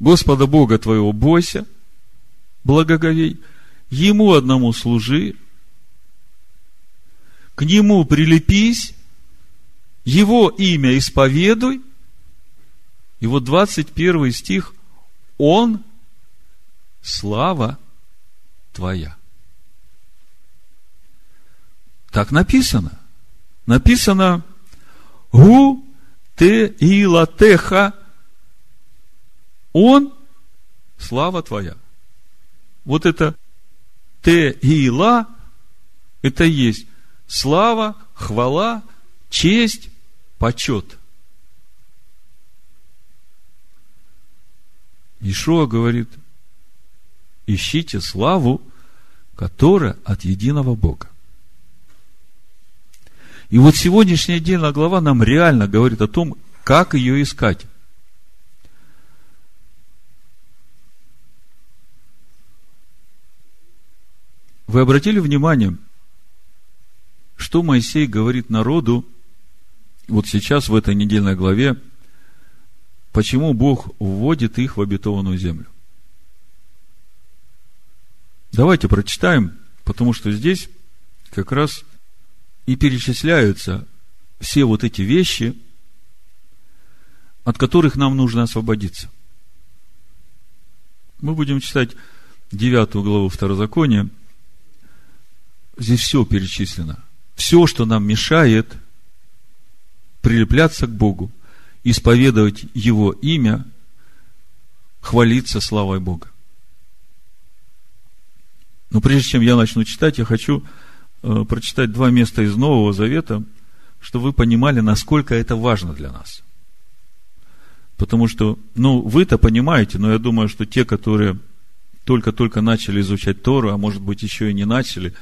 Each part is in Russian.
Господа Бога твоего бойся, благоговей, Ему одному служи, к Нему прилепись, Его имя исповедуй. И вот 21 стих, Он – слава твоя. Так написано. Написано Гу те илатеха. Он – слава твоя. Вот это те ила – это есть слава, хвала, честь, почет. Ишуа говорит, ищите славу, которая от единого Бога. И вот сегодняшняя отдельная глава нам реально говорит о том, как ее искать. Вы обратили внимание, что Моисей говорит народу вот сейчас в этой недельной главе, почему Бог вводит их в обетованную землю? Давайте прочитаем, потому что здесь как раз и перечисляются все вот эти вещи, от которых нам нужно освободиться. Мы будем читать девятую главу Второзакония. Здесь все перечислено. Все, что нам мешает прилепляться к Богу, исповедовать Его имя, хвалиться славой Бога. Но прежде чем я начну читать, я хочу Э, прочитать два места из Нового Завета, чтобы вы понимали, насколько это важно для нас. Потому что, ну, вы-то понимаете, но я думаю, что те, которые только-только начали изучать Тору, а может быть еще и не начали,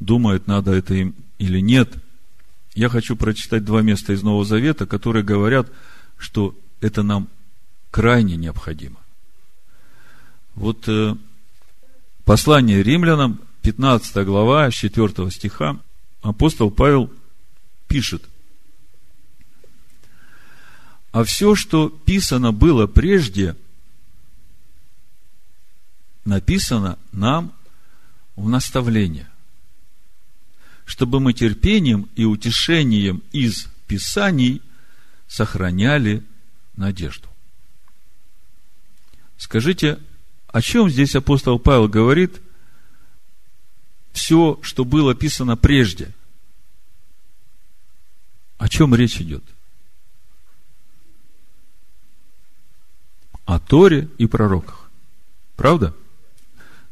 думают, надо это им или нет. Я хочу прочитать два места из Нового Завета, которые говорят, что это нам крайне необходимо. Вот э, послание римлянам, 15 глава, 4 стиха, апостол Павел пишет, а все, что писано было прежде, написано нам в наставление, чтобы мы терпением и утешением из Писаний сохраняли надежду. Скажите, о чем здесь апостол Павел говорит, все, что было писано прежде. О чем речь идет? О Торе и пророках. Правда?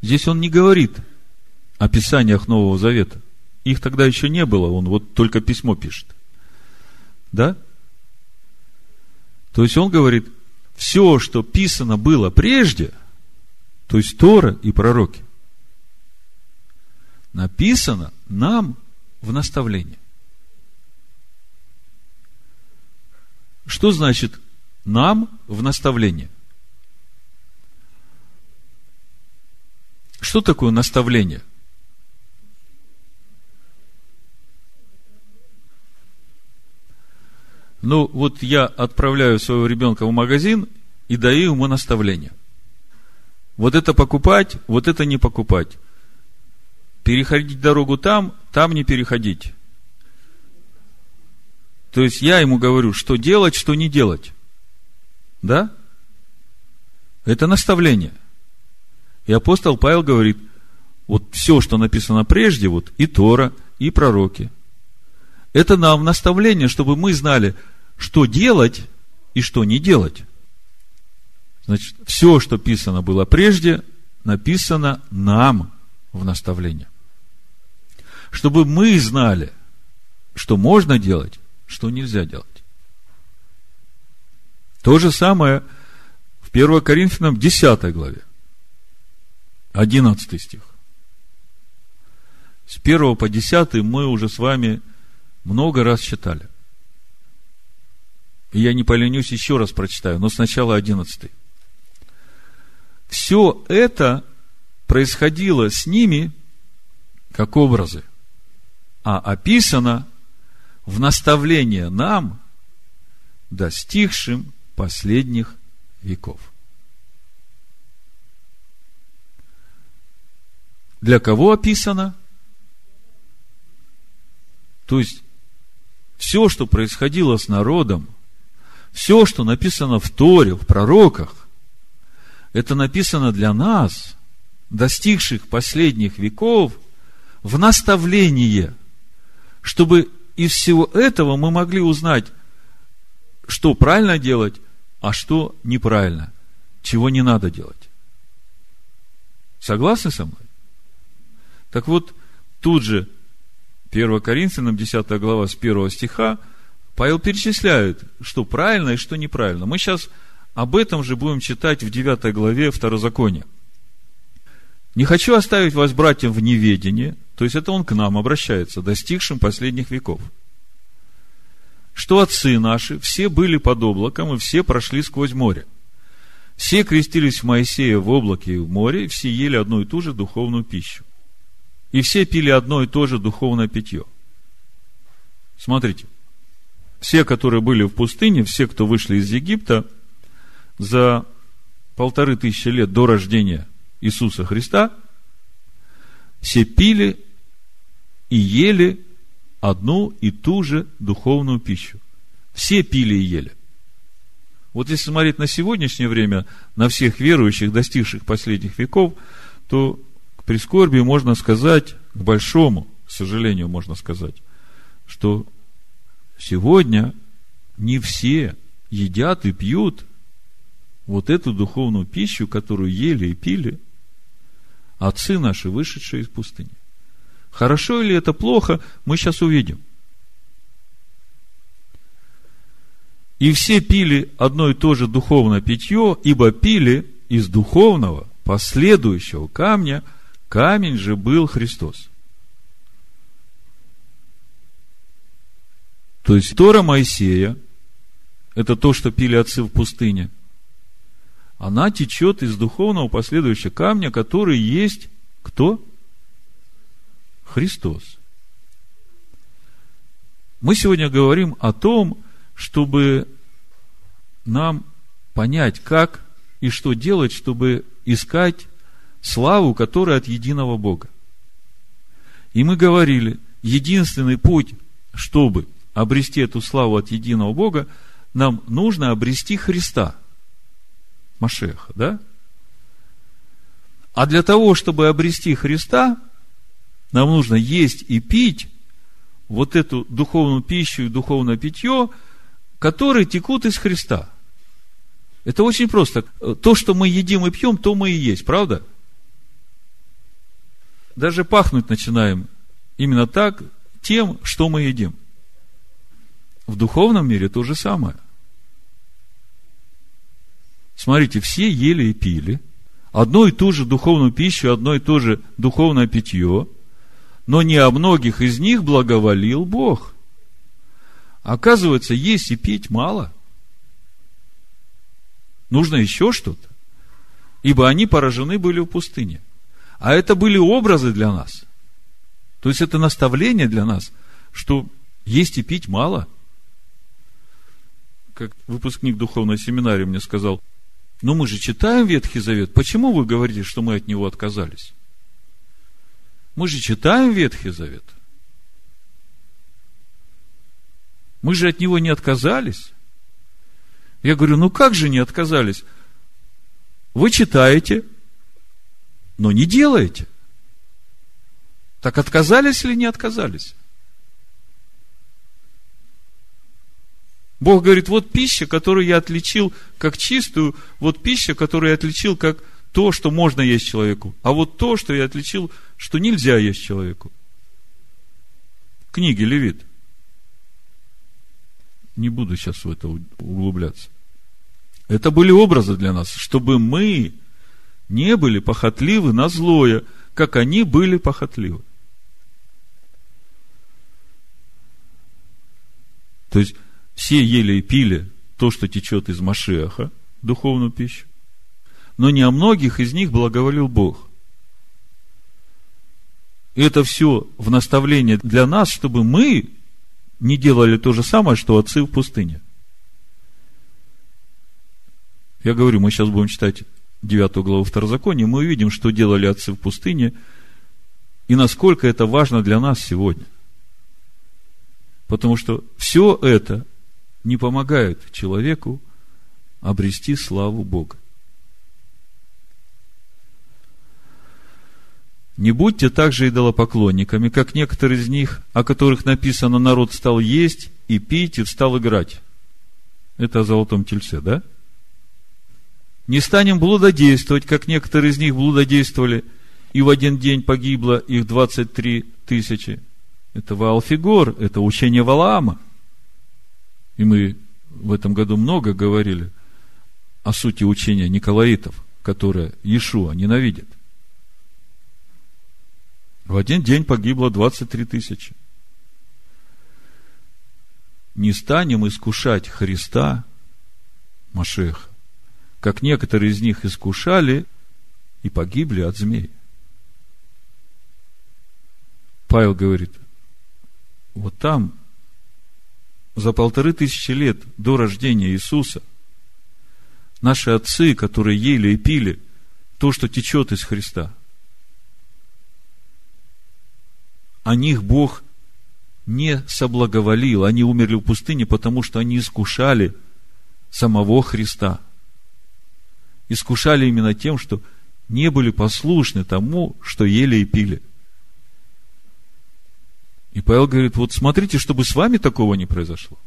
Здесь он не говорит о писаниях Нового Завета. Их тогда еще не было, он вот только письмо пишет. Да? То есть он говорит, все, что писано было прежде, то есть Тора и пророки, написано нам в наставлении. Что значит нам в наставлении? Что такое наставление? Ну, вот я отправляю своего ребенка в магазин и даю ему наставление. Вот это покупать, вот это не покупать переходить дорогу там, там не переходить. То есть я ему говорю, что делать, что не делать. Да? Это наставление. И апостол Павел говорит, вот все, что написано прежде, вот и Тора, и пророки. Это нам наставление, чтобы мы знали, что делать и что не делать. Значит, все, что писано было прежде, написано нам в наставление чтобы мы знали, что можно делать, что нельзя делать. То же самое в 1 Коринфянам 10 главе, 11 стих. С 1 по 10 мы уже с вами много раз читали. И я не поленюсь, еще раз прочитаю, но сначала одиннадцатый. Все это происходило с ними как образы, а описано в наставление нам, достигшим последних веков. Для кого описано? То есть, все, что происходило с народом – все, что написано в Торе, в пророках, это написано для нас, достигших последних веков, в наставление, чтобы из всего этого мы могли узнать, что правильно делать, а что неправильно, чего не надо делать. Согласны со мной? Так вот, тут же 1 Коринфянам, 10 глава, с 1 стиха, Павел перечисляет, что правильно и что неправильно. Мы сейчас об этом же будем читать в 9 главе Второзакония. «Не хочу оставить вас, братьям, в неведении, то есть это он к нам обращается, достигшим последних веков, что отцы наши все были под облаком, и все прошли сквозь море. Все крестились в Моисея в облаке и в море, и все ели одну и ту же духовную пищу. И все пили одно и то же духовное питье. Смотрите, все, которые были в пустыне, все, кто вышли из Египта, за полторы тысячи лет до рождения Иисуса Христа, все пили и ели одну и ту же духовную пищу. Все пили и ели. Вот если смотреть на сегодняшнее время, на всех верующих, достигших последних веков, то к прискорбию можно сказать, к большому, сожалению, можно сказать, что сегодня не все едят и пьют вот эту духовную пищу, которую ели и пили отцы наши, вышедшие из пустыни. Хорошо или это плохо, мы сейчас увидим. И все пили одно и то же духовное питье, ибо пили из духовного, последующего камня – Камень же был Христос. То есть Тора Моисея, это то, что пили отцы в пустыне, она течет из духовного последующего камня, который есть кто? Христос. Мы сегодня говорим о том, чтобы нам понять, как и что делать, чтобы искать славу, которая от единого Бога. И мы говорили, единственный путь, чтобы обрести эту славу от единого Бога, нам нужно обрести Христа, Машеха, да? А для того, чтобы обрести Христа, нам нужно есть и пить вот эту духовную пищу и духовное питье, которые текут из Христа. Это очень просто. То, что мы едим и пьем, то мы и есть, правда? даже пахнуть начинаем именно так тем, что мы едим. В духовном мире то же самое. Смотрите, все ели и пили, одно и ту же духовную пищу, одно и то же духовное питье, но не о многих из них благоволил Бог. Оказывается, есть и пить мало. Нужно еще что-то. Ибо они поражены были в пустыне – а это были образы для нас. То есть это наставление для нас, что есть и пить мало. Как выпускник духовной семинарии мне сказал, ну мы же читаем Ветхий Завет, почему вы говорите, что мы от него отказались? Мы же читаем Ветхий Завет. Мы же от него не отказались. Я говорю, ну как же не отказались? Вы читаете, но не делаете. Так отказались или не отказались? Бог говорит, вот пища, которую я отличил как чистую, вот пища, которую я отличил как то, что можно есть человеку, а вот то, что я отличил, что нельзя есть человеку. Книги Левит. Не буду сейчас в это углубляться. Это были образы для нас, чтобы мы не были похотливы на злое, как они были похотливы. То есть, все ели и пили то, что течет из Машеха, духовную пищу, но не о многих из них благоволил Бог. И это все в наставление для нас, чтобы мы не делали то же самое, что отцы в пустыне. Я говорю, мы сейчас будем читать 9 главу Второзакония, мы увидим, что делали отцы в пустыне, И насколько это важно для нас сегодня. Потому что все это не помогает человеку обрести славу Бога. Не будьте также идолопоклонниками, как некоторые из них, о которых написано, народ стал есть и пить и стал играть. Это о золотом тельце, да? Не станем блудодействовать, как некоторые из них блудодействовали, и в один день погибло их 23 тысячи. Это Ваалфигор, это учение Валаама. И мы в этом году много говорили о сути учения Николаитов, которое Иешуа ненавидит – в один день погибло 23 тысячи. Не станем искушать Христа, Машеха, как некоторые из них искушали и погибли от змей. Павел говорит, вот там, за полторы тысячи лет до рождения Иисуса, наши отцы, которые ели и пили то, что течет из Христа – о них Бог не соблаговолил. Они умерли в пустыне, потому что они искушали самого Христа. Искушали именно тем, что не были послушны тому, что ели и пили. И Павел говорит, вот смотрите, чтобы с вами такого не произошло.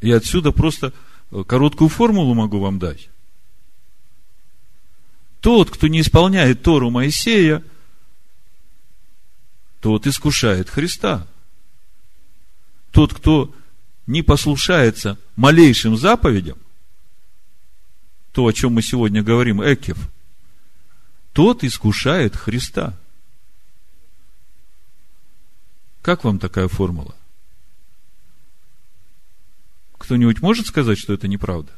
И отсюда просто короткую формулу могу вам дать. Тот, кто не исполняет Тору Моисея – тот искушает Христа. Тот, кто не послушается малейшим заповедям, то, о чем мы сегодня говорим, Экев, тот искушает Христа. Как вам такая формула? Кто-нибудь может сказать, что это неправда?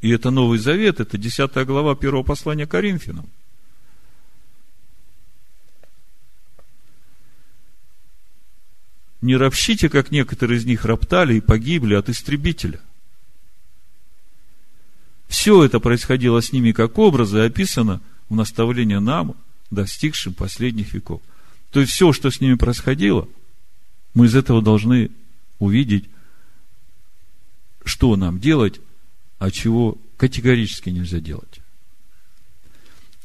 И это Новый Завет, это 10 глава первого послания Коринфянам. не ропщите, как некоторые из них роптали и погибли от истребителя. Все это происходило с ними как образы, описано в наставлении нам, достигшим последних веков. То есть все, что с ними происходило, мы из этого должны увидеть, что нам делать, а чего категорически нельзя делать.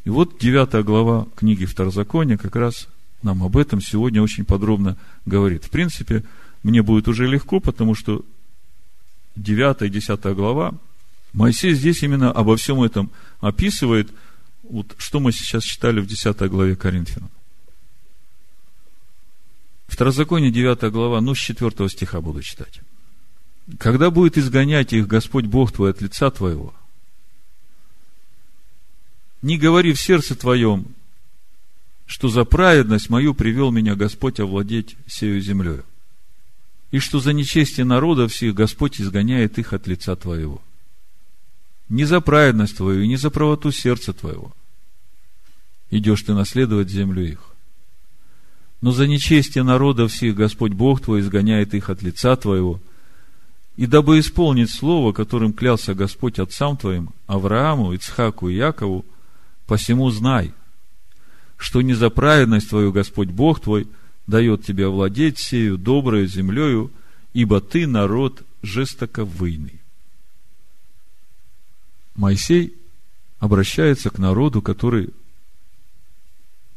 И вот девятая глава книги Второзакония как раз нам об этом сегодня очень подробно говорит. В принципе, мне будет уже легко, потому что 9 и 10 глава, Моисей здесь именно обо всем этом описывает, вот что мы сейчас читали в 10 главе Коринфянам. Второзаконие 9 глава, ну, с 4 стиха буду читать. Когда будет изгонять их Господь Бог твой от лица твоего, не говори в сердце твоем, что за праведность мою привел меня Господь овладеть сею землею, и что за нечестие народа всех Господь изгоняет их от лица твоего. Не за праведность твою и не за правоту сердца твоего идешь ты наследовать землю их. Но за нечестие народа всех Господь Бог твой изгоняет их от лица твоего, и дабы исполнить слово, которым клялся Господь отцам твоим, Аврааму, Ицхаку и Якову, посему знай – что не за праведность твою Господь Бог твой дает тебе овладеть сею доброю землею, ибо ты народ жестоковыйный. Моисей обращается к народу, который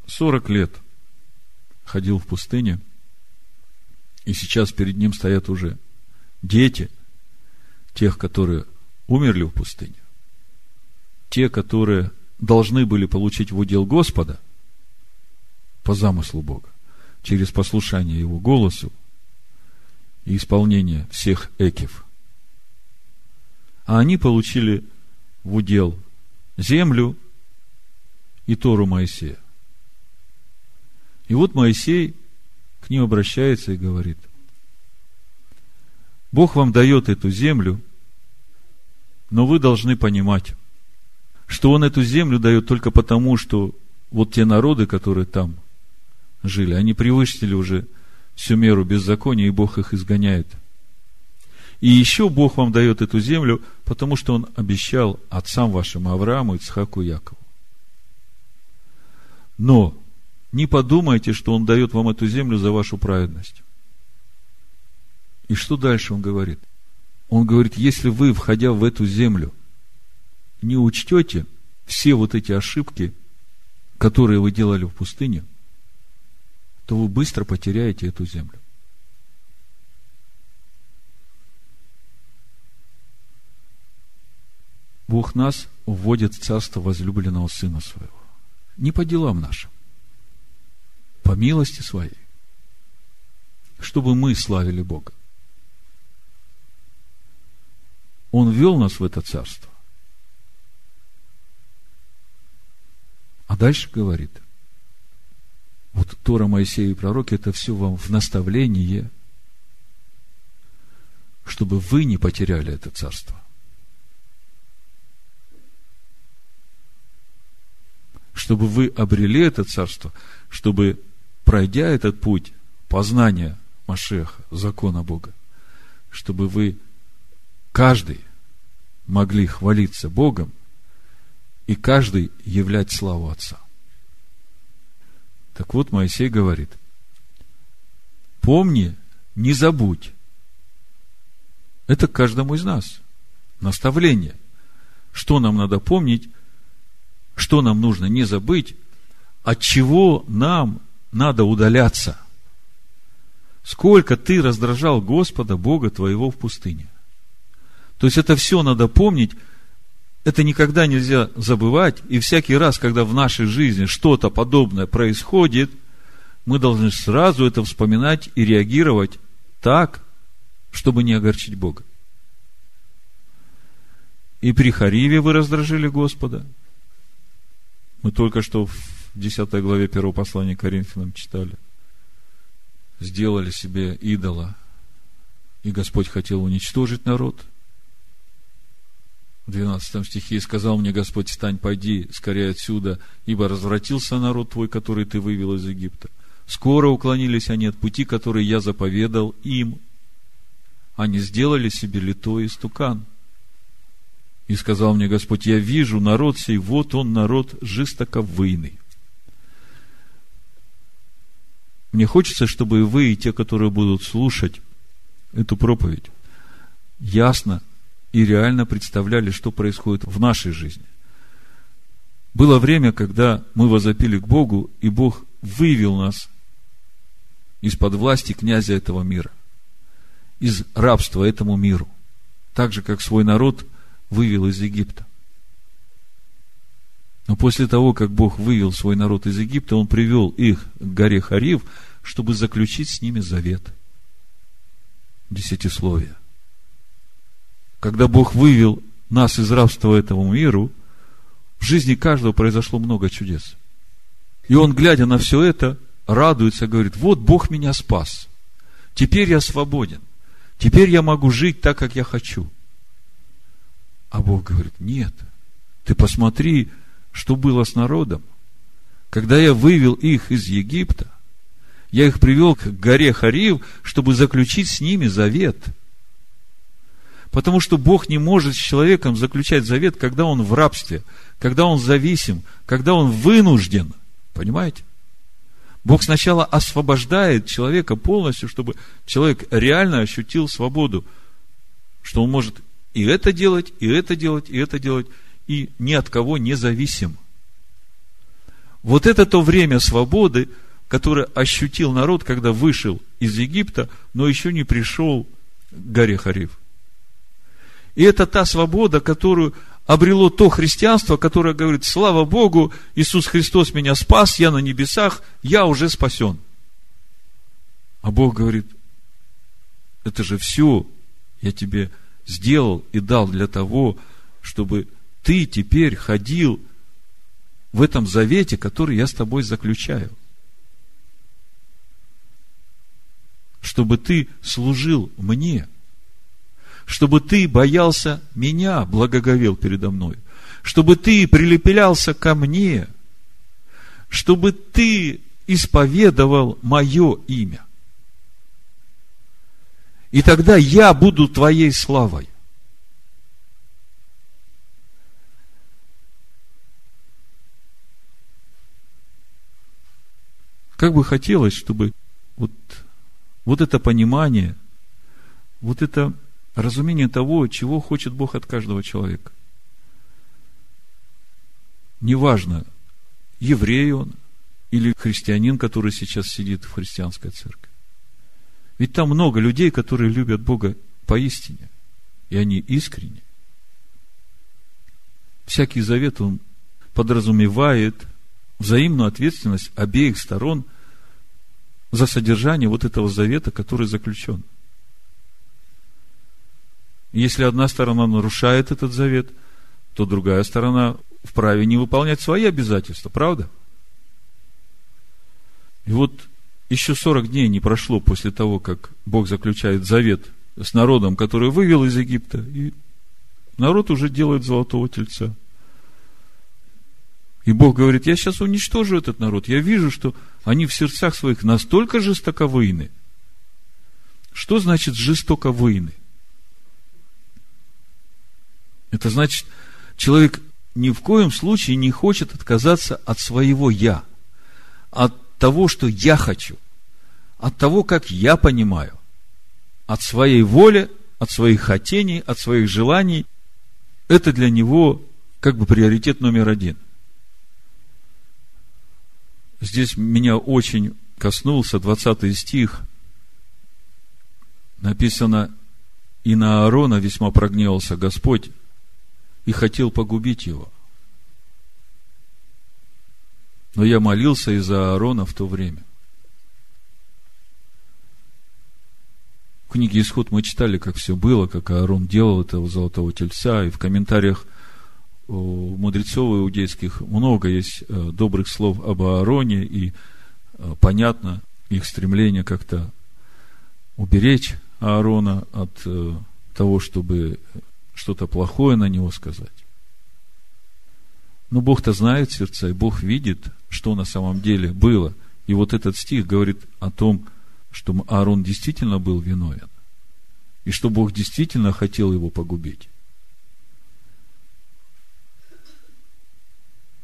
40 лет ходил в пустыне, и сейчас перед ним стоят уже дети тех, которые умерли в пустыне, те, которые должны были получить в удел Господа – по замыслу Бога, через послушание Его голосу и исполнение всех экив. А они получили в удел землю и Тору Моисея. И вот Моисей к ним обращается и говорит, Бог вам дает эту землю, но вы должны понимать, что Он эту землю дает только потому, что вот те народы, которые там жили. Они превысили уже всю меру беззакония, и Бог их изгоняет. И еще Бог вам дает эту землю, потому что Он обещал отцам вашим Аврааму, Ицхаку и Якову. Но не подумайте, что Он дает вам эту землю за вашу праведность. И что дальше Он говорит? Он говорит, если вы, входя в эту землю, не учтете все вот эти ошибки, которые вы делали в пустыне, то вы быстро потеряете эту землю. Бог нас вводит в царство возлюбленного Сына Своего. Не по делам нашим, по милости Своей, чтобы мы славили Бога. Он вел нас в это царство. А дальше говорит, вот Тора Моисея и пророки, это все вам в наставление, чтобы вы не потеряли это царство. Чтобы вы обрели это царство, чтобы, пройдя этот путь познания Машеха, закона Бога, чтобы вы каждый могли хвалиться Богом и каждый являть славу Отца. Так вот, Моисей говорит, помни, не забудь. Это каждому из нас. Наставление. Что нам надо помнить, что нам нужно не забыть, от чего нам надо удаляться. Сколько ты раздражал Господа, Бога твоего в пустыне. То есть это все надо помнить, это никогда нельзя забывать, и всякий раз, когда в нашей жизни что-то подобное происходит, мы должны сразу это вспоминать и реагировать так, чтобы не огорчить Бога. И при Хариве вы раздражили Господа. Мы только что в 10 главе первого послания Коринфянам читали. Сделали себе идола, и Господь хотел уничтожить народ – в 12 стихе, сказал мне Господь, стань, пойди скорее отсюда, ибо развратился народ твой, который ты вывел из Египта. Скоро уклонились они от пути, который я заповедал им. Они сделали себе литой истукан. И сказал мне Господь, я вижу народ сей, вот он народ жестоковыйный. Мне хочется, чтобы вы и те, которые будут слушать эту проповедь, ясно и реально представляли, что происходит в нашей жизни. Было время, когда мы возопили к Богу, и Бог вывел нас из-под власти князя этого мира, из рабства этому миру, так же, как свой народ вывел из Египта. Но после того, как Бог вывел свой народ из Египта, Он привел их к горе Харив, чтобы заключить с ними завет. Десятисловие когда Бог вывел нас из рабства этому миру, в жизни каждого произошло много чудес. И он, глядя на все это, радуется, говорит, вот Бог меня спас. Теперь я свободен. Теперь я могу жить так, как я хочу. А Бог говорит, нет, ты посмотри, что было с народом. Когда я вывел их из Египта, я их привел к горе Харив, чтобы заключить с ними завет – Потому что Бог не может с человеком заключать завет, когда он в рабстве, когда он зависим, когда он вынужден. Понимаете? Бог сначала освобождает человека полностью, чтобы человек реально ощутил свободу, что он может и это делать, и это делать, и это делать, и ни от кого не зависим. Вот это то время свободы, которое ощутил народ, когда вышел из Египта, но еще не пришел к горе Хариф. И это та свобода, которую обрело то христианство, которое говорит, слава Богу, Иисус Христос меня спас, я на небесах, я уже спасен. А Бог говорит, это же все я тебе сделал и дал для того, чтобы ты теперь ходил в этом завете, который я с тобой заключаю. Чтобы ты служил мне – чтобы ты боялся меня, благоговел передо мной, чтобы ты прилепелялся ко мне, чтобы ты исповедовал мое имя. И тогда я буду твоей славой. Как бы хотелось, чтобы вот, вот это понимание, вот это разумение того, чего хочет Бог от каждого человека. Неважно, еврей он или христианин, который сейчас сидит в христианской церкви. Ведь там много людей, которые любят Бога поистине, и они искренне. Всякий завет, он подразумевает взаимную ответственность обеих сторон за содержание вот этого завета, который заключен. Если одна сторона нарушает этот завет, то другая сторона вправе не выполнять свои обязательства, правда? И вот еще 40 дней не прошло после того, как Бог заключает завет с народом, который вывел из Египта, и народ уже делает золотого тельца. И Бог говорит, я сейчас уничтожу этот народ. Я вижу, что они в сердцах своих настолько жестоковыйны. Что значит жестоковыйны? Это значит, человек ни в коем случае не хочет отказаться от своего «я», от того, что я хочу, от того, как я понимаю, от своей воли, от своих хотений, от своих желаний. Это для него как бы приоритет номер один. Здесь меня очень коснулся 20 стих. Написано, и на Аарона весьма прогневался Господь и хотел погубить его. Но я молился из-за Аарона в то время. В книге Исход мы читали, как все было, как Аарон делал этого золотого тельца, и в комментариях мудрецов иудейских много есть э, добрых слов об Аароне, и э, понятно их стремление как-то уберечь Аарона от э, того, чтобы что-то плохое на него сказать. Но Бог-то знает сердца, и Бог видит, что на самом деле было. И вот этот стих говорит о том, что Аарон действительно был виновен, и что Бог действительно хотел его погубить.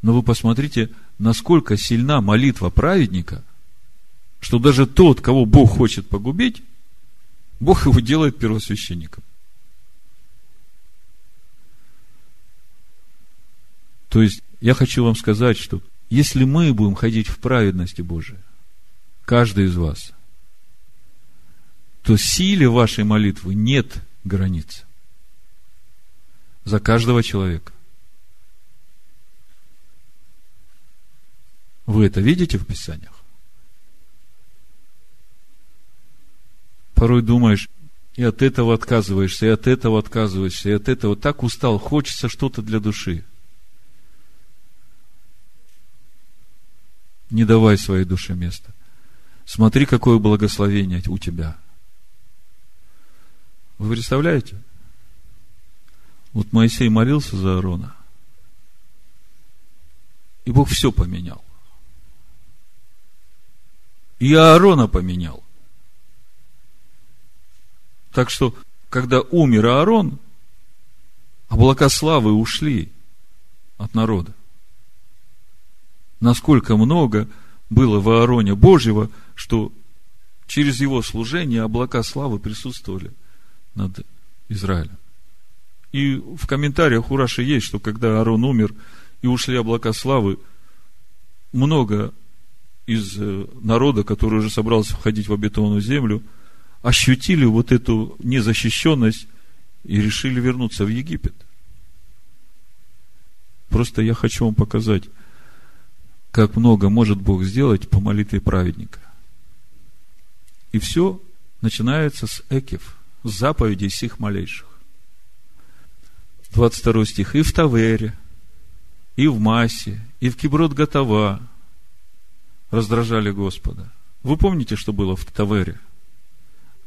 Но вы посмотрите, насколько сильна молитва праведника, что даже тот, кого Бог хочет погубить, Бог его делает первосвященником. То есть, я хочу вам сказать, что если мы будем ходить в праведности Божией, каждый из вас, то силе вашей молитвы нет границ. За каждого человека. Вы это видите в Писаниях? Порой думаешь, и от этого отказываешься, и от этого отказываешься, и от этого так устал, хочется что-то для души. Не давай своей душе места. Смотри, какое благословение у тебя. Вы представляете? Вот Моисей молился за Аарона, и Бог все поменял. И Аарона поменял. Так что, когда умер Аарон, облака славы ушли от народа. Насколько много было в Аароне Божьего, что через его служение облака славы присутствовали над Израилем. И в комментариях у Раши есть, что когда Аарон умер и ушли облака славы, много из э, народа, который уже собрался входить в обетованную землю, ощутили вот эту незащищенность и решили вернуться в Египет. Просто я хочу вам показать, как много может Бог сделать по молитве праведника. И все начинается с экев, с заповедей всех малейших. 22 стих. И в Тавере, и в Масе, и в Киброд Готова, раздражали Господа. Вы помните, что было в Тавере?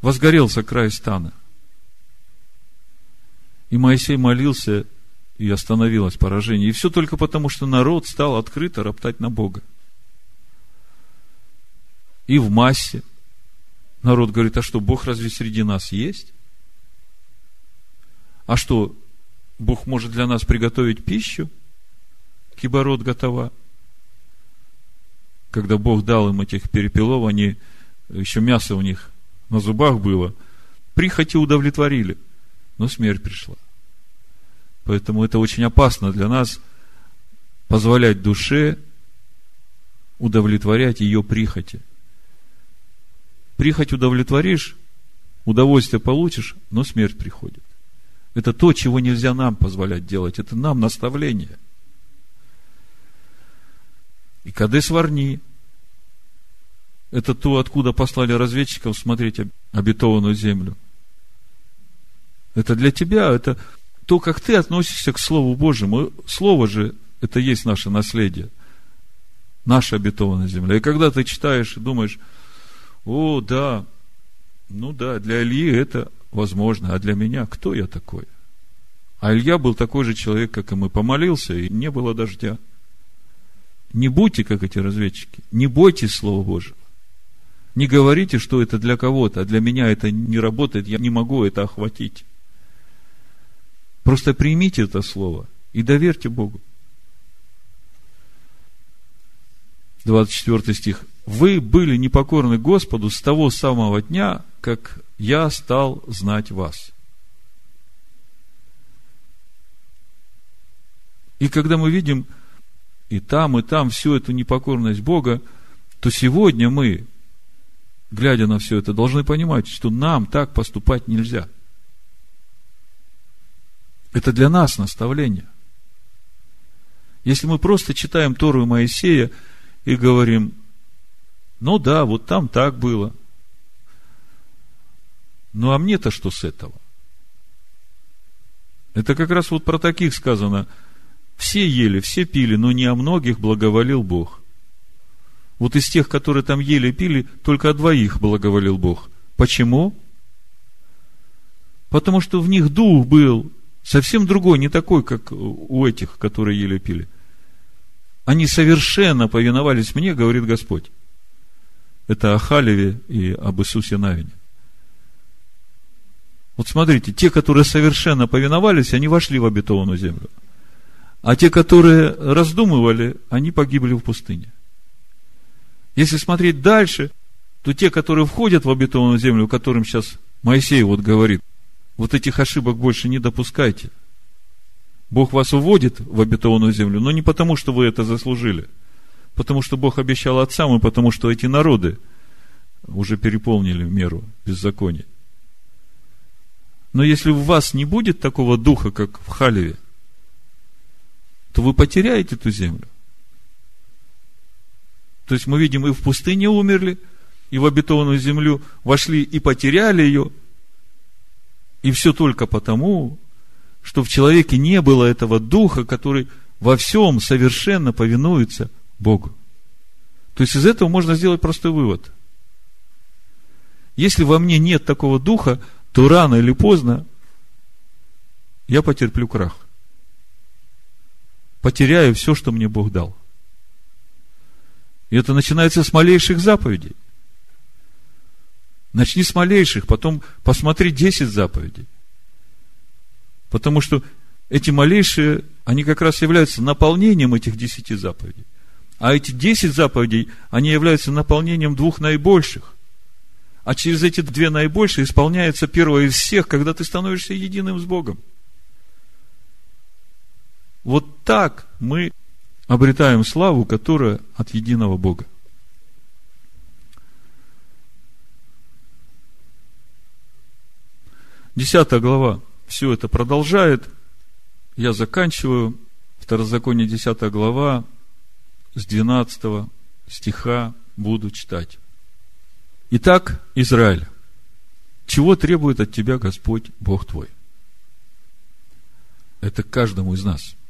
Возгорелся край стана. И Моисей молился, и остановилось поражение. И все только потому, что народ стал открыто роптать на Бога. И в массе народ говорит, а что, Бог разве среди нас есть? А что, Бог может для нас приготовить пищу? Кибород готова. Когда Бог дал им этих перепелов, они, еще мясо у них на зубах было, прихоти удовлетворили, но смерть пришла. Поэтому это очень опасно для нас позволять душе удовлетворять ее прихоти. Прихоть удовлетворишь, удовольствие получишь, но смерть приходит. Это то, чего нельзя нам позволять делать. Это нам наставление. И Кадес Варни – это то, откуда послали разведчиков смотреть обетованную землю. Это для тебя, это то, как ты относишься к Слову Божьему. Слово же – это есть наше наследие, наша обетованная земля. И когда ты читаешь и думаешь, о, да, ну да, для Ильи это возможно, а для меня кто я такой? А Илья был такой же человек, как и мы, помолился, и не было дождя. Не будьте, как эти разведчики, не бойтесь Слова Божьего. Не говорите, что это для кого-то, а для меня это не работает, я не могу это охватить. Просто примите это слово и доверьте Богу. 24 стих. Вы были непокорны Господу с того самого дня, как я стал знать вас. И когда мы видим и там, и там всю эту непокорность Бога, то сегодня мы, глядя на все это, должны понимать, что нам так поступать нельзя. Это для нас наставление. Если мы просто читаем Тору Моисея и говорим, ну да, вот там так было. Ну а мне-то что с этого? Это как раз вот про таких сказано. Все ели, все пили, но не о многих благоволил Бог. Вот из тех, которые там ели и пили, только о двоих благоволил Бог. Почему? Потому что в них дух был совсем другой, не такой, как у этих, которые ели и пили. Они совершенно повиновались мне, говорит Господь. Это о Халеве и об Иисусе Навине. Вот смотрите, те, которые совершенно повиновались, они вошли в обетованную землю. А те, которые раздумывали, они погибли в пустыне. Если смотреть дальше, то те, которые входят в обетованную землю, которым сейчас Моисей вот говорит, вот этих ошибок больше не допускайте. Бог вас уводит в обетованную землю, но не потому, что вы это заслужили, потому что Бог обещал отцам, и потому что эти народы уже переполнили меру беззакония. Но если у вас не будет такого духа, как в Халеве, то вы потеряете эту землю. То есть мы видим, и в пустыне умерли, и в обетованную землю вошли и потеряли ее. И все только потому, что в человеке не было этого духа, который во всем совершенно повинуется Богу. То есть из этого можно сделать простой вывод. Если во мне нет такого духа, то рано или поздно я потерплю крах потеряю все, что мне Бог дал. И это начинается с малейших заповедей. Начни с малейших, потом посмотри 10 заповедей. Потому что эти малейшие, они как раз являются наполнением этих 10 заповедей. А эти 10 заповедей, они являются наполнением двух наибольших. А через эти две наибольшие исполняется первое из всех, когда ты становишься единым с Богом. Вот так мы обретаем славу, которая от единого Бога. Десятая глава все это продолжает. Я заканчиваю. Второзаконие, десятая глава, с 12 стиха буду читать. Итак, Израиль, чего требует от тебя Господь, Бог твой? Это каждому из нас –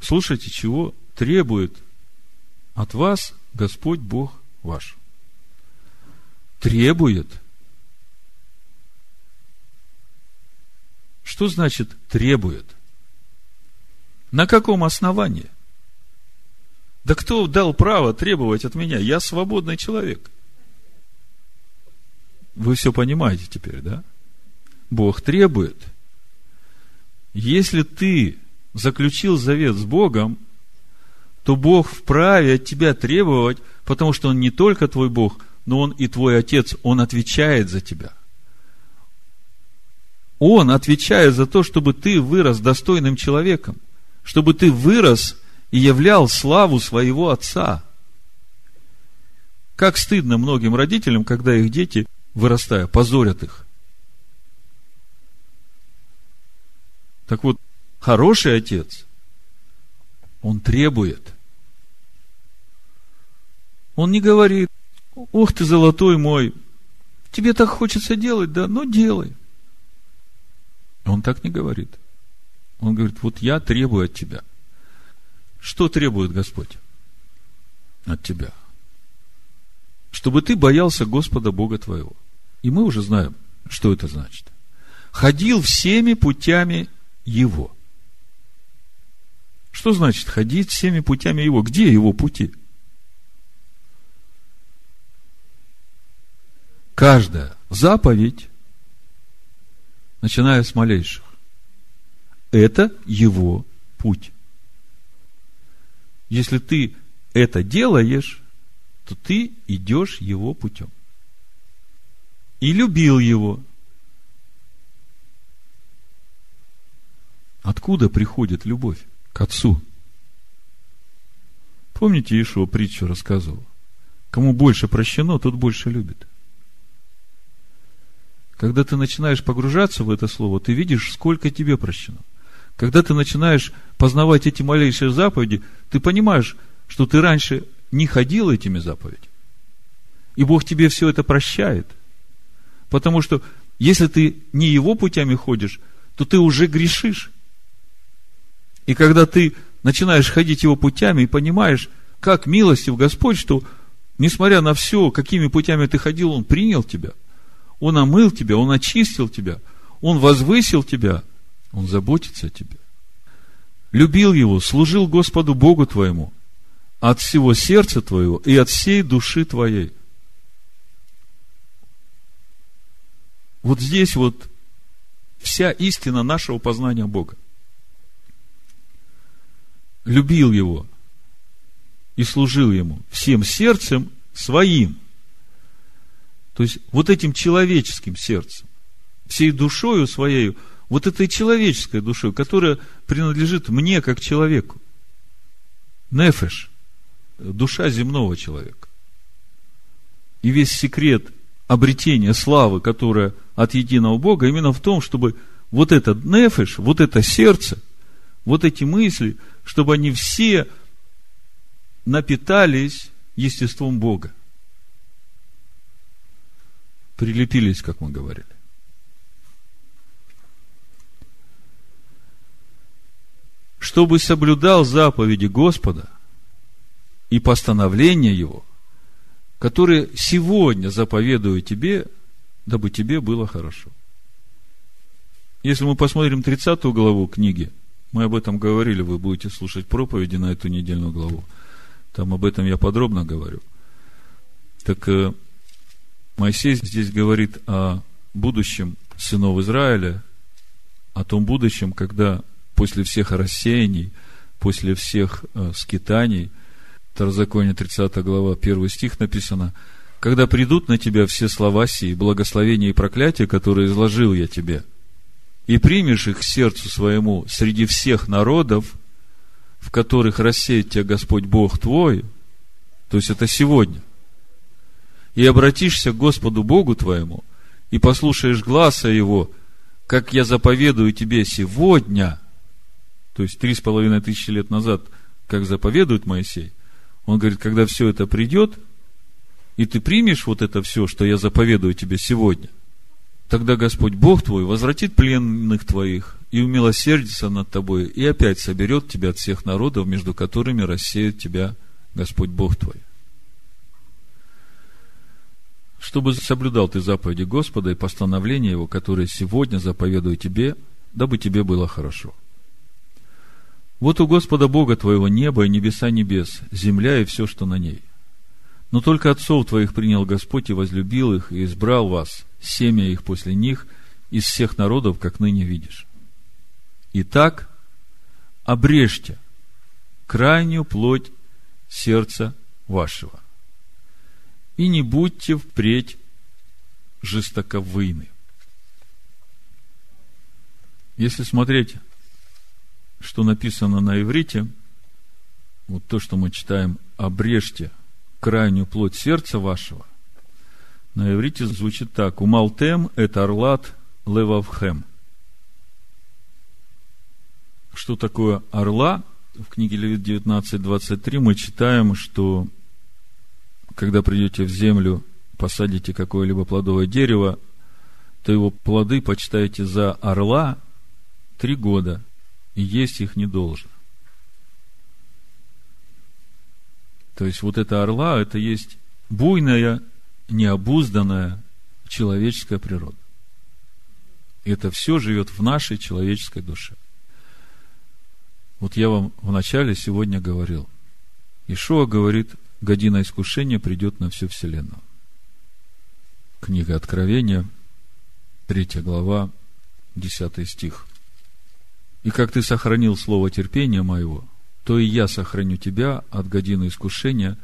Слушайте, чего требует от вас Господь Бог ваш. Требует. Что значит требует? На каком основании? Да кто дал право требовать от меня? Я свободный человек. Вы все понимаете теперь, да? Бог требует. Если ты заключил завет с Богом, то Бог вправе от тебя требовать, потому что Он не только твой Бог, но Он и твой Отец, Он отвечает за тебя. Он отвечает за то, чтобы ты вырос достойным человеком, чтобы ты вырос и являл славу своего Отца. Как стыдно многим родителям, когда их дети, вырастая, позорят их. Так вот, хороший отец, он требует. Он не говорит, ух ты, золотой мой, тебе так хочется делать, да, ну делай. Он так не говорит. Он говорит, вот я требую от тебя. Что требует Господь от тебя? Чтобы ты боялся Господа Бога твоего. И мы уже знаем, что это значит. Ходил всеми путями Его. Что значит ходить всеми путями Его? Где Его пути? Каждая заповедь, начиная с малейших, это Его путь. Если ты это делаешь, то ты идешь Его путем. И любил Его. Откуда приходит любовь? К Отцу. Помните, Иешуа притчу рассказывал? Кому больше прощено, тот больше любит. Когда ты начинаешь погружаться в это слово, ты видишь, сколько тебе прощено. Когда ты начинаешь познавать эти малейшие заповеди, ты понимаешь, что ты раньше не ходил этими заповедями. И Бог тебе все это прощает. Потому что если ты не его путями ходишь, то ты уже грешишь. И когда ты начинаешь ходить его путями и понимаешь, как милостив Господь, что несмотря на все, какими путями ты ходил, Он принял тебя, Он омыл тебя, Он очистил тебя, Он возвысил тебя, Он заботится о тебе. Любил Его, служил Господу Богу твоему от всего сердца твоего и от всей души твоей. Вот здесь вот вся истина нашего познания Бога любил его и служил ему всем сердцем своим. То есть, вот этим человеческим сердцем, всей душою своей, вот этой человеческой душой, которая принадлежит мне как человеку. Нефеш, душа земного человека. И весь секрет обретения славы, которая от единого Бога, именно в том, чтобы вот этот нефеш, вот это сердце, вот эти мысли – чтобы они все напитались естеством Бога. Прилепились, как мы говорили. Чтобы соблюдал заповеди Господа и постановления Его, которые сегодня заповедую тебе, дабы тебе было хорошо. Если мы посмотрим 30 главу книги – мы об этом говорили, вы будете слушать проповеди на эту недельную главу. Там об этом я подробно говорю. Так э, Моисей здесь говорит о будущем сынов Израиля, о том будущем, когда после всех рассеяний, после всех э, скитаний, Второзаконие 30 глава, 1 стих написано, когда придут на тебя все слова сии, благословения и проклятия, которые изложил я тебе – и примешь их к сердцу своему среди всех народов, в которых рассеет тебя Господь Бог твой, то есть это сегодня, и обратишься к Господу Богу твоему, и послушаешь гласа Его, как я заповедую тебе сегодня, то есть три с половиной тысячи лет назад, как заповедует Моисей, он говорит, когда все это придет, и ты примешь вот это все, что я заповедую тебе сегодня, Тогда Господь Бог твой возвратит пленных твоих и умилосердится над тобой, и опять соберет тебя от всех народов, между которыми рассеет тебя Господь Бог твой. Чтобы соблюдал ты заповеди Господа и постановления Его, которые сегодня заповедую тебе, дабы тебе было хорошо. Вот у Господа Бога твоего небо и небеса небес, земля и все, что на ней. Но только отцов твоих принял Господь и возлюбил их, и избрал вас, семя их после них, из всех народов, как ныне видишь. Итак, обрежьте крайнюю плоть сердца вашего. И не будьте впредь жестоковыйны. Если смотреть, что написано на иврите, вот то, что мы читаем, обрежьте крайнюю плоть сердца вашего, на иврите звучит так. Умалтем – это орлат левавхем. Что такое орла? В книге Левит 19.23 мы читаем, что когда придете в землю, посадите какое-либо плодовое дерево, то его плоды почитаете за орла три года, и есть их не должно. То есть вот это орла, это есть буйная, необузданная человеческая природа. Это все живет в нашей человеческой душе. Вот я вам в начале сегодня говорил. Ишуа говорит, година искушения придет на всю вселенную. Книга Откровения, третья глава, десятый стих. И как ты сохранил слово терпения моего, то и я сохраню тебя от годины искушения,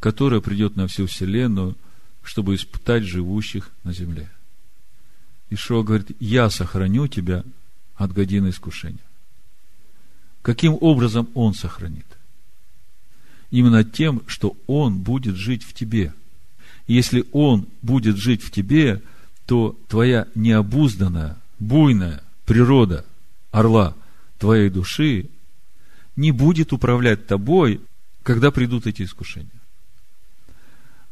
которая придет на всю вселенную, чтобы испытать живущих на земле. Ишуа говорит, я сохраню тебя от годины искушения. Каким образом Он сохранит? Именно тем, что Он будет жить в тебе. Если Он будет жить в тебе, то твоя необузданная, буйная природа орла твоей души не будет управлять тобой, когда придут эти искушения.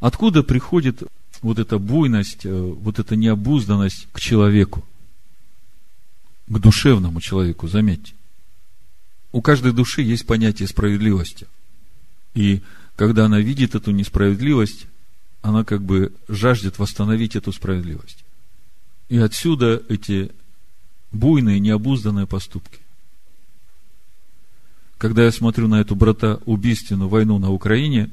Откуда приходит вот эта буйность, э, вот эта необузданность к человеку? К душевному человеку, заметьте у каждой души есть понятие справедливости. И когда она видит эту несправедливость, она как бы жаждет восстановить эту справедливость. И отсюда эти буйные, необузданные поступки. Когда я смотрю на эту братоубийственную войну на Украине,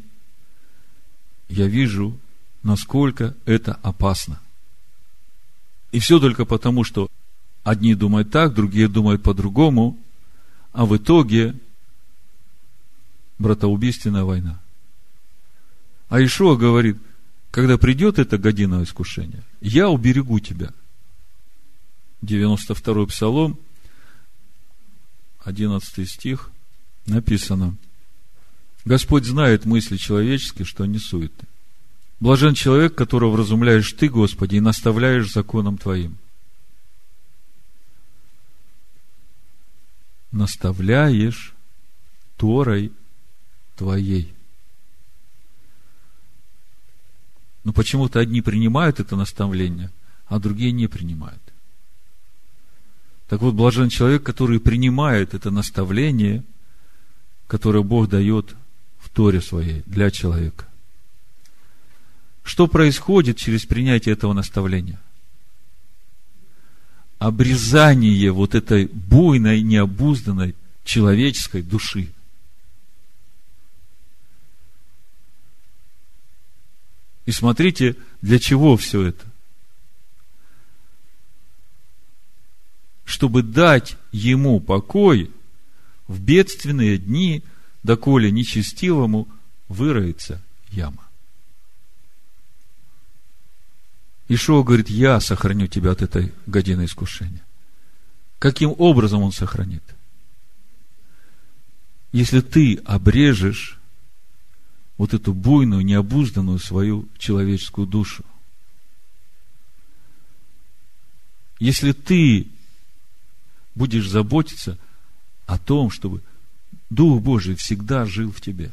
я вижу, насколько это опасно. И все только потому, что одни думают так, другие думают по-другому, а в итоге братоубийственная война. А Ишуа говорит, когда придет это година искушения, я уберегу тебя. 92 Псалом, 11 стих, написано, Господь знает мысли человеческие, что они суетны. Блажен человек, которого вразумляешь ты, Господи, и наставляешь законом Твоим. наставляешь Торой твоей. Но почему-то одни принимают это наставление, а другие не принимают. Так вот, блажен человек, который принимает это наставление, которое Бог дает Торе своей для человека. Что происходит через принятие этого наставления? обрезание вот этой буйной, необузданной человеческой души. И смотрите, для чего все это. Чтобы дать ему покой в бедственные дни, доколе нечестивому выроется яма. Ишуа говорит, я сохраню тебя от этой годины искушения. Каким образом он сохранит? Если ты обрежешь вот эту буйную, необузданную свою человеческую душу. Если ты будешь заботиться о том, чтобы Дух Божий всегда жил в тебе.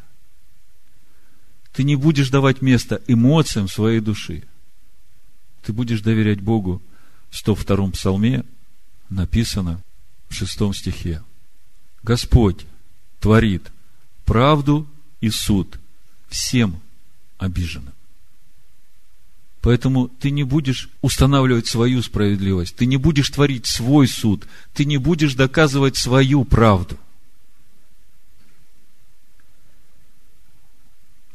Ты не будешь давать место эмоциям своей души – ты будешь доверять Богу. В 102-м псалме написано в 6 стихе. Господь творит правду и суд всем обиженным. Поэтому ты не будешь устанавливать свою справедливость, ты не будешь творить свой суд, ты не будешь доказывать свою правду.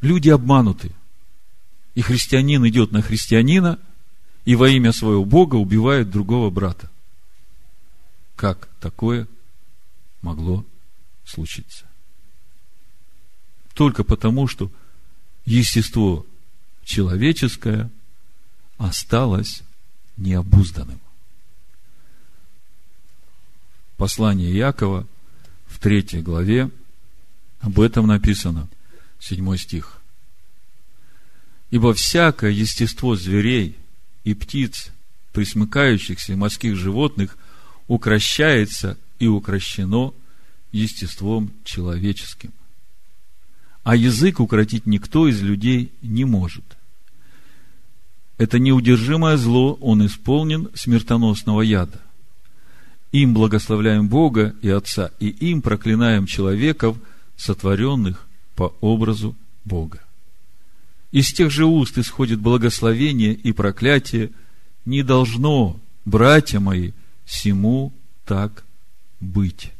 Люди обмануты. И христианин идет на христианина, и во имя своего Бога убивает другого брата. Как такое могло случиться. Только потому, что естество человеческое осталось необузданным. Послание Якова в третьей главе об этом написано, седьмой стих. Ибо всякое естество зверей и птиц, присмыкающихся морских животных, укращается и укращено естеством человеческим. А язык укротить никто из людей не может. Это неудержимое зло, он исполнен смертоносного яда. Им благословляем Бога и Отца, и им проклинаем человеков, сотворенных по образу Бога. Из тех же уст исходит благословение и проклятие. Не должно, братья мои, всему так быть.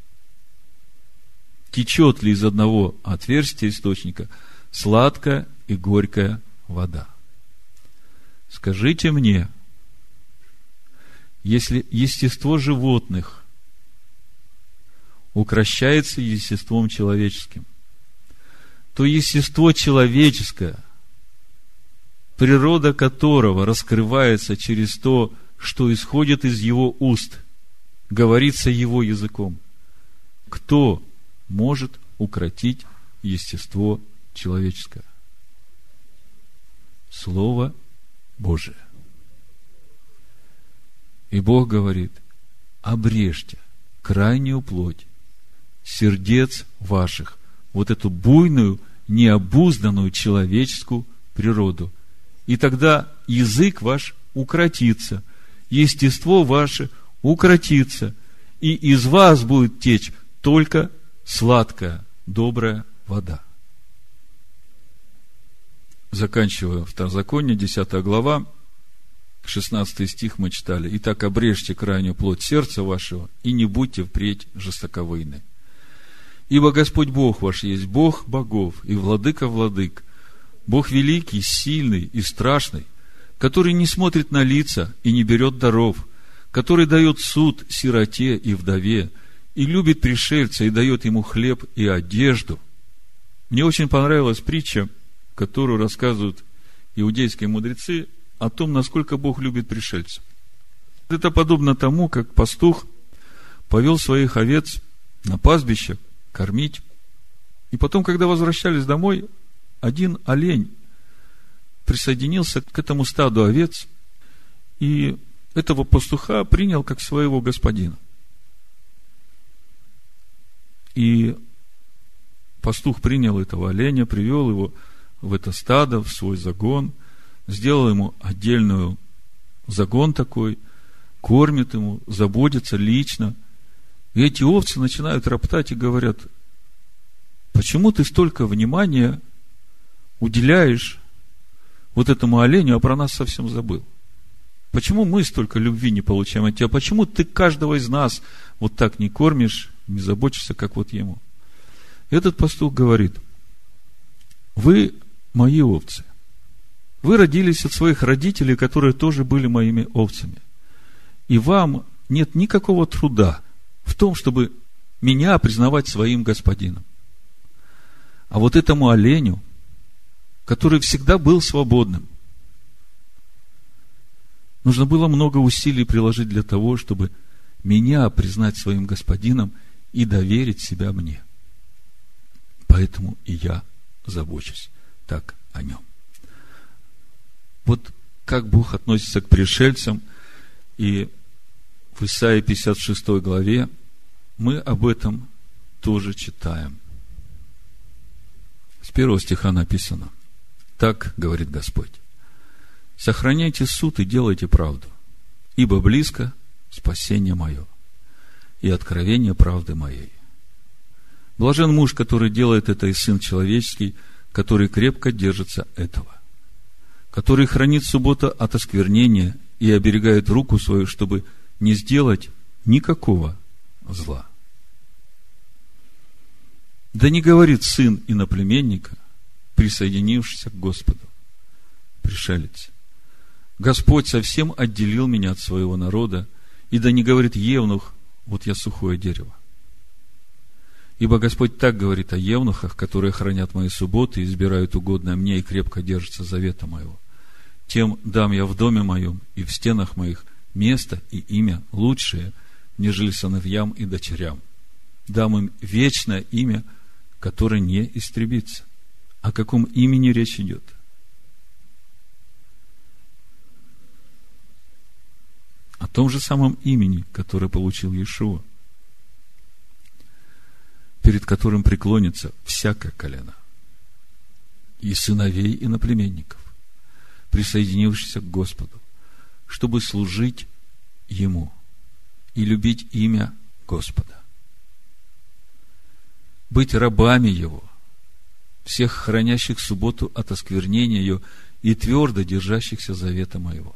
Течет ли из одного отверстия источника сладкая и горькая вода? Скажите мне, если естество животных укращается естеством человеческим, то естество человеческое, природа которого раскрывается через то, что исходит из его уст, говорится его языком. Кто может укротить естество человеческое? Слово Божие. И Бог говорит, обрежьте крайнюю плоть сердец ваших, вот эту буйную, необузданную человеческую природу. И тогда язык ваш укротится, естество ваше укротится, и из вас будет течь только сладкая, добрая вода. Заканчивая Второзаконие, 10 глава, 16 стих мы читали. «Итак, обрежьте крайнюю плоть сердца вашего, и не будьте впредь жестоковыйны. Ибо Господь Бог ваш есть Бог богов и владыка владык, Бог великий, сильный и страшный, который не смотрит на лица и не берет даров, который дает суд сироте и вдове, и любит пришельца, и дает ему хлеб и одежду. Мне очень понравилась притча, которую рассказывают иудейские мудрецы о том, насколько Бог любит пришельцев. Это подобно тому, как пастух повел своих овец на пастбище кормить. И потом, когда возвращались домой, один олень присоединился к этому стаду овец, и этого пастуха принял как своего господина. И пастух принял этого оленя, привел его в это стадо, в свой загон – сделал ему отдельную загон такой, кормит ему, заботится лично. И эти овцы начинают роптать и говорят, почему ты столько внимания уделяешь вот этому оленю, а про нас совсем забыл? Почему мы столько любви не получаем от тебя? Почему ты каждого из нас вот так не кормишь, не заботишься, как вот ему? Этот пастух говорит, вы мои овцы. Вы родились от своих родителей, которые тоже были моими овцами. И вам нет никакого труда в том, чтобы меня признавать своим господином. А вот этому оленю, который всегда был свободным, нужно было много усилий приложить для того, чтобы меня признать своим господином и доверить себя мне. Поэтому и я забочусь так о нем. Вот как Бог относится к пришельцам, и в Исаии 56 главе мы об этом тоже читаем. С первого стиха написано, так говорит Господь, сохраняйте суд и делайте правду, ибо близко спасение мое и откровение правды моей. Блажен муж, который делает это, и сын человеческий, который крепко держится этого который хранит субботу от осквернения и оберегает руку свою, чтобы не сделать никакого зла. Да не говорит сын иноплеменника, присоединившийся к Господу, пришелец. Господь совсем отделил меня от своего народа, и да не говорит Евнух, вот я сухое дерево. Ибо Господь так говорит о евнухах, которые хранят мои субботы, избирают угодное мне и крепко держатся завета моего. Тем дам я в доме моем и в стенах моих место и имя лучшее, нежели сыновьям и дочерям. Дам им вечное имя, которое не истребится. О каком имени речь идет? О том же самом имени, которое получил Иешуа перед которым преклонится всякое колено, и сыновей, и наплеменников, присоединившихся к Господу, чтобы служить Ему и любить имя Господа. Быть рабами Его, всех хранящих субботу от осквернения ее и твердо держащихся завета моего.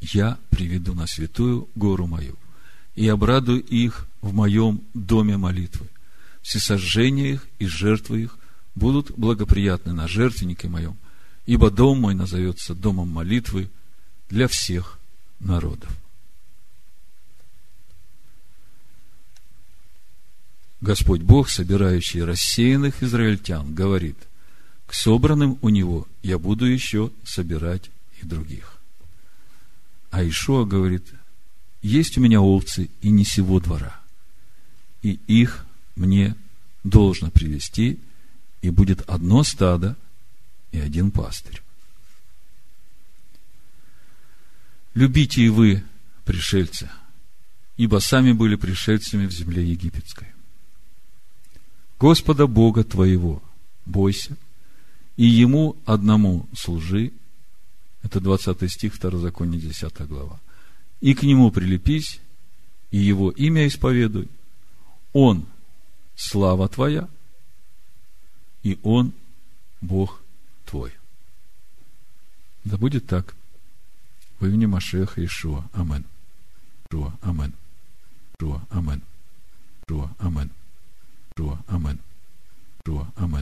Я приведу на святую гору мою – и обрадую их в моем доме молитвы. Всесожжения их и жертвы их будут благоприятны на жертвеннике моем, ибо дом мой назовется домом молитвы для всех народов. Господь Бог, собирающий рассеянных израильтян, говорит, к собранным у него я буду еще собирать и других. А Ишуа говорит, есть у меня овцы и не сего двора, и их мне должно привести, и будет одно стадо и один пастырь. Любите и вы, пришельцы, ибо сами были пришельцами в земле египетской. Господа Бога твоего бойся, и Ему одному служи. Это 20 стих, Второзаконие, 10 глава и к нему прилепись, и его имя исповедуй. Он – слава твоя, и он – Бог твой. Да будет так. Во имя Машеха Ишуа. Амен. Ишуа. Амен. Ишуа. Амен. Ишуа. Амен. Ишуа. Амен. Ишуа. Амен.